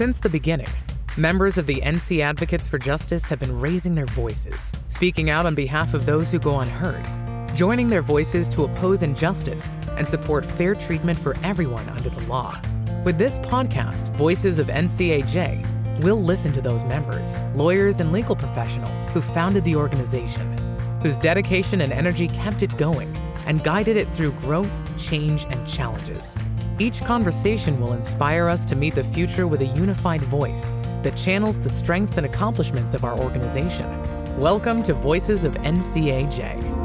Since the beginning, members of the NC Advocates for Justice have been raising their voices, speaking out on behalf of those who go unheard, joining their voices to oppose injustice and support fair treatment for everyone under the law. With this podcast, Voices of NCAJ, we'll listen to those members, lawyers, and legal professionals who founded the organization, whose dedication and energy kept it going and guided it through growth, change, and challenges. Each conversation will inspire us to meet the future with a unified voice that channels the strengths and accomplishments of our organization. Welcome to Voices of NCAJ.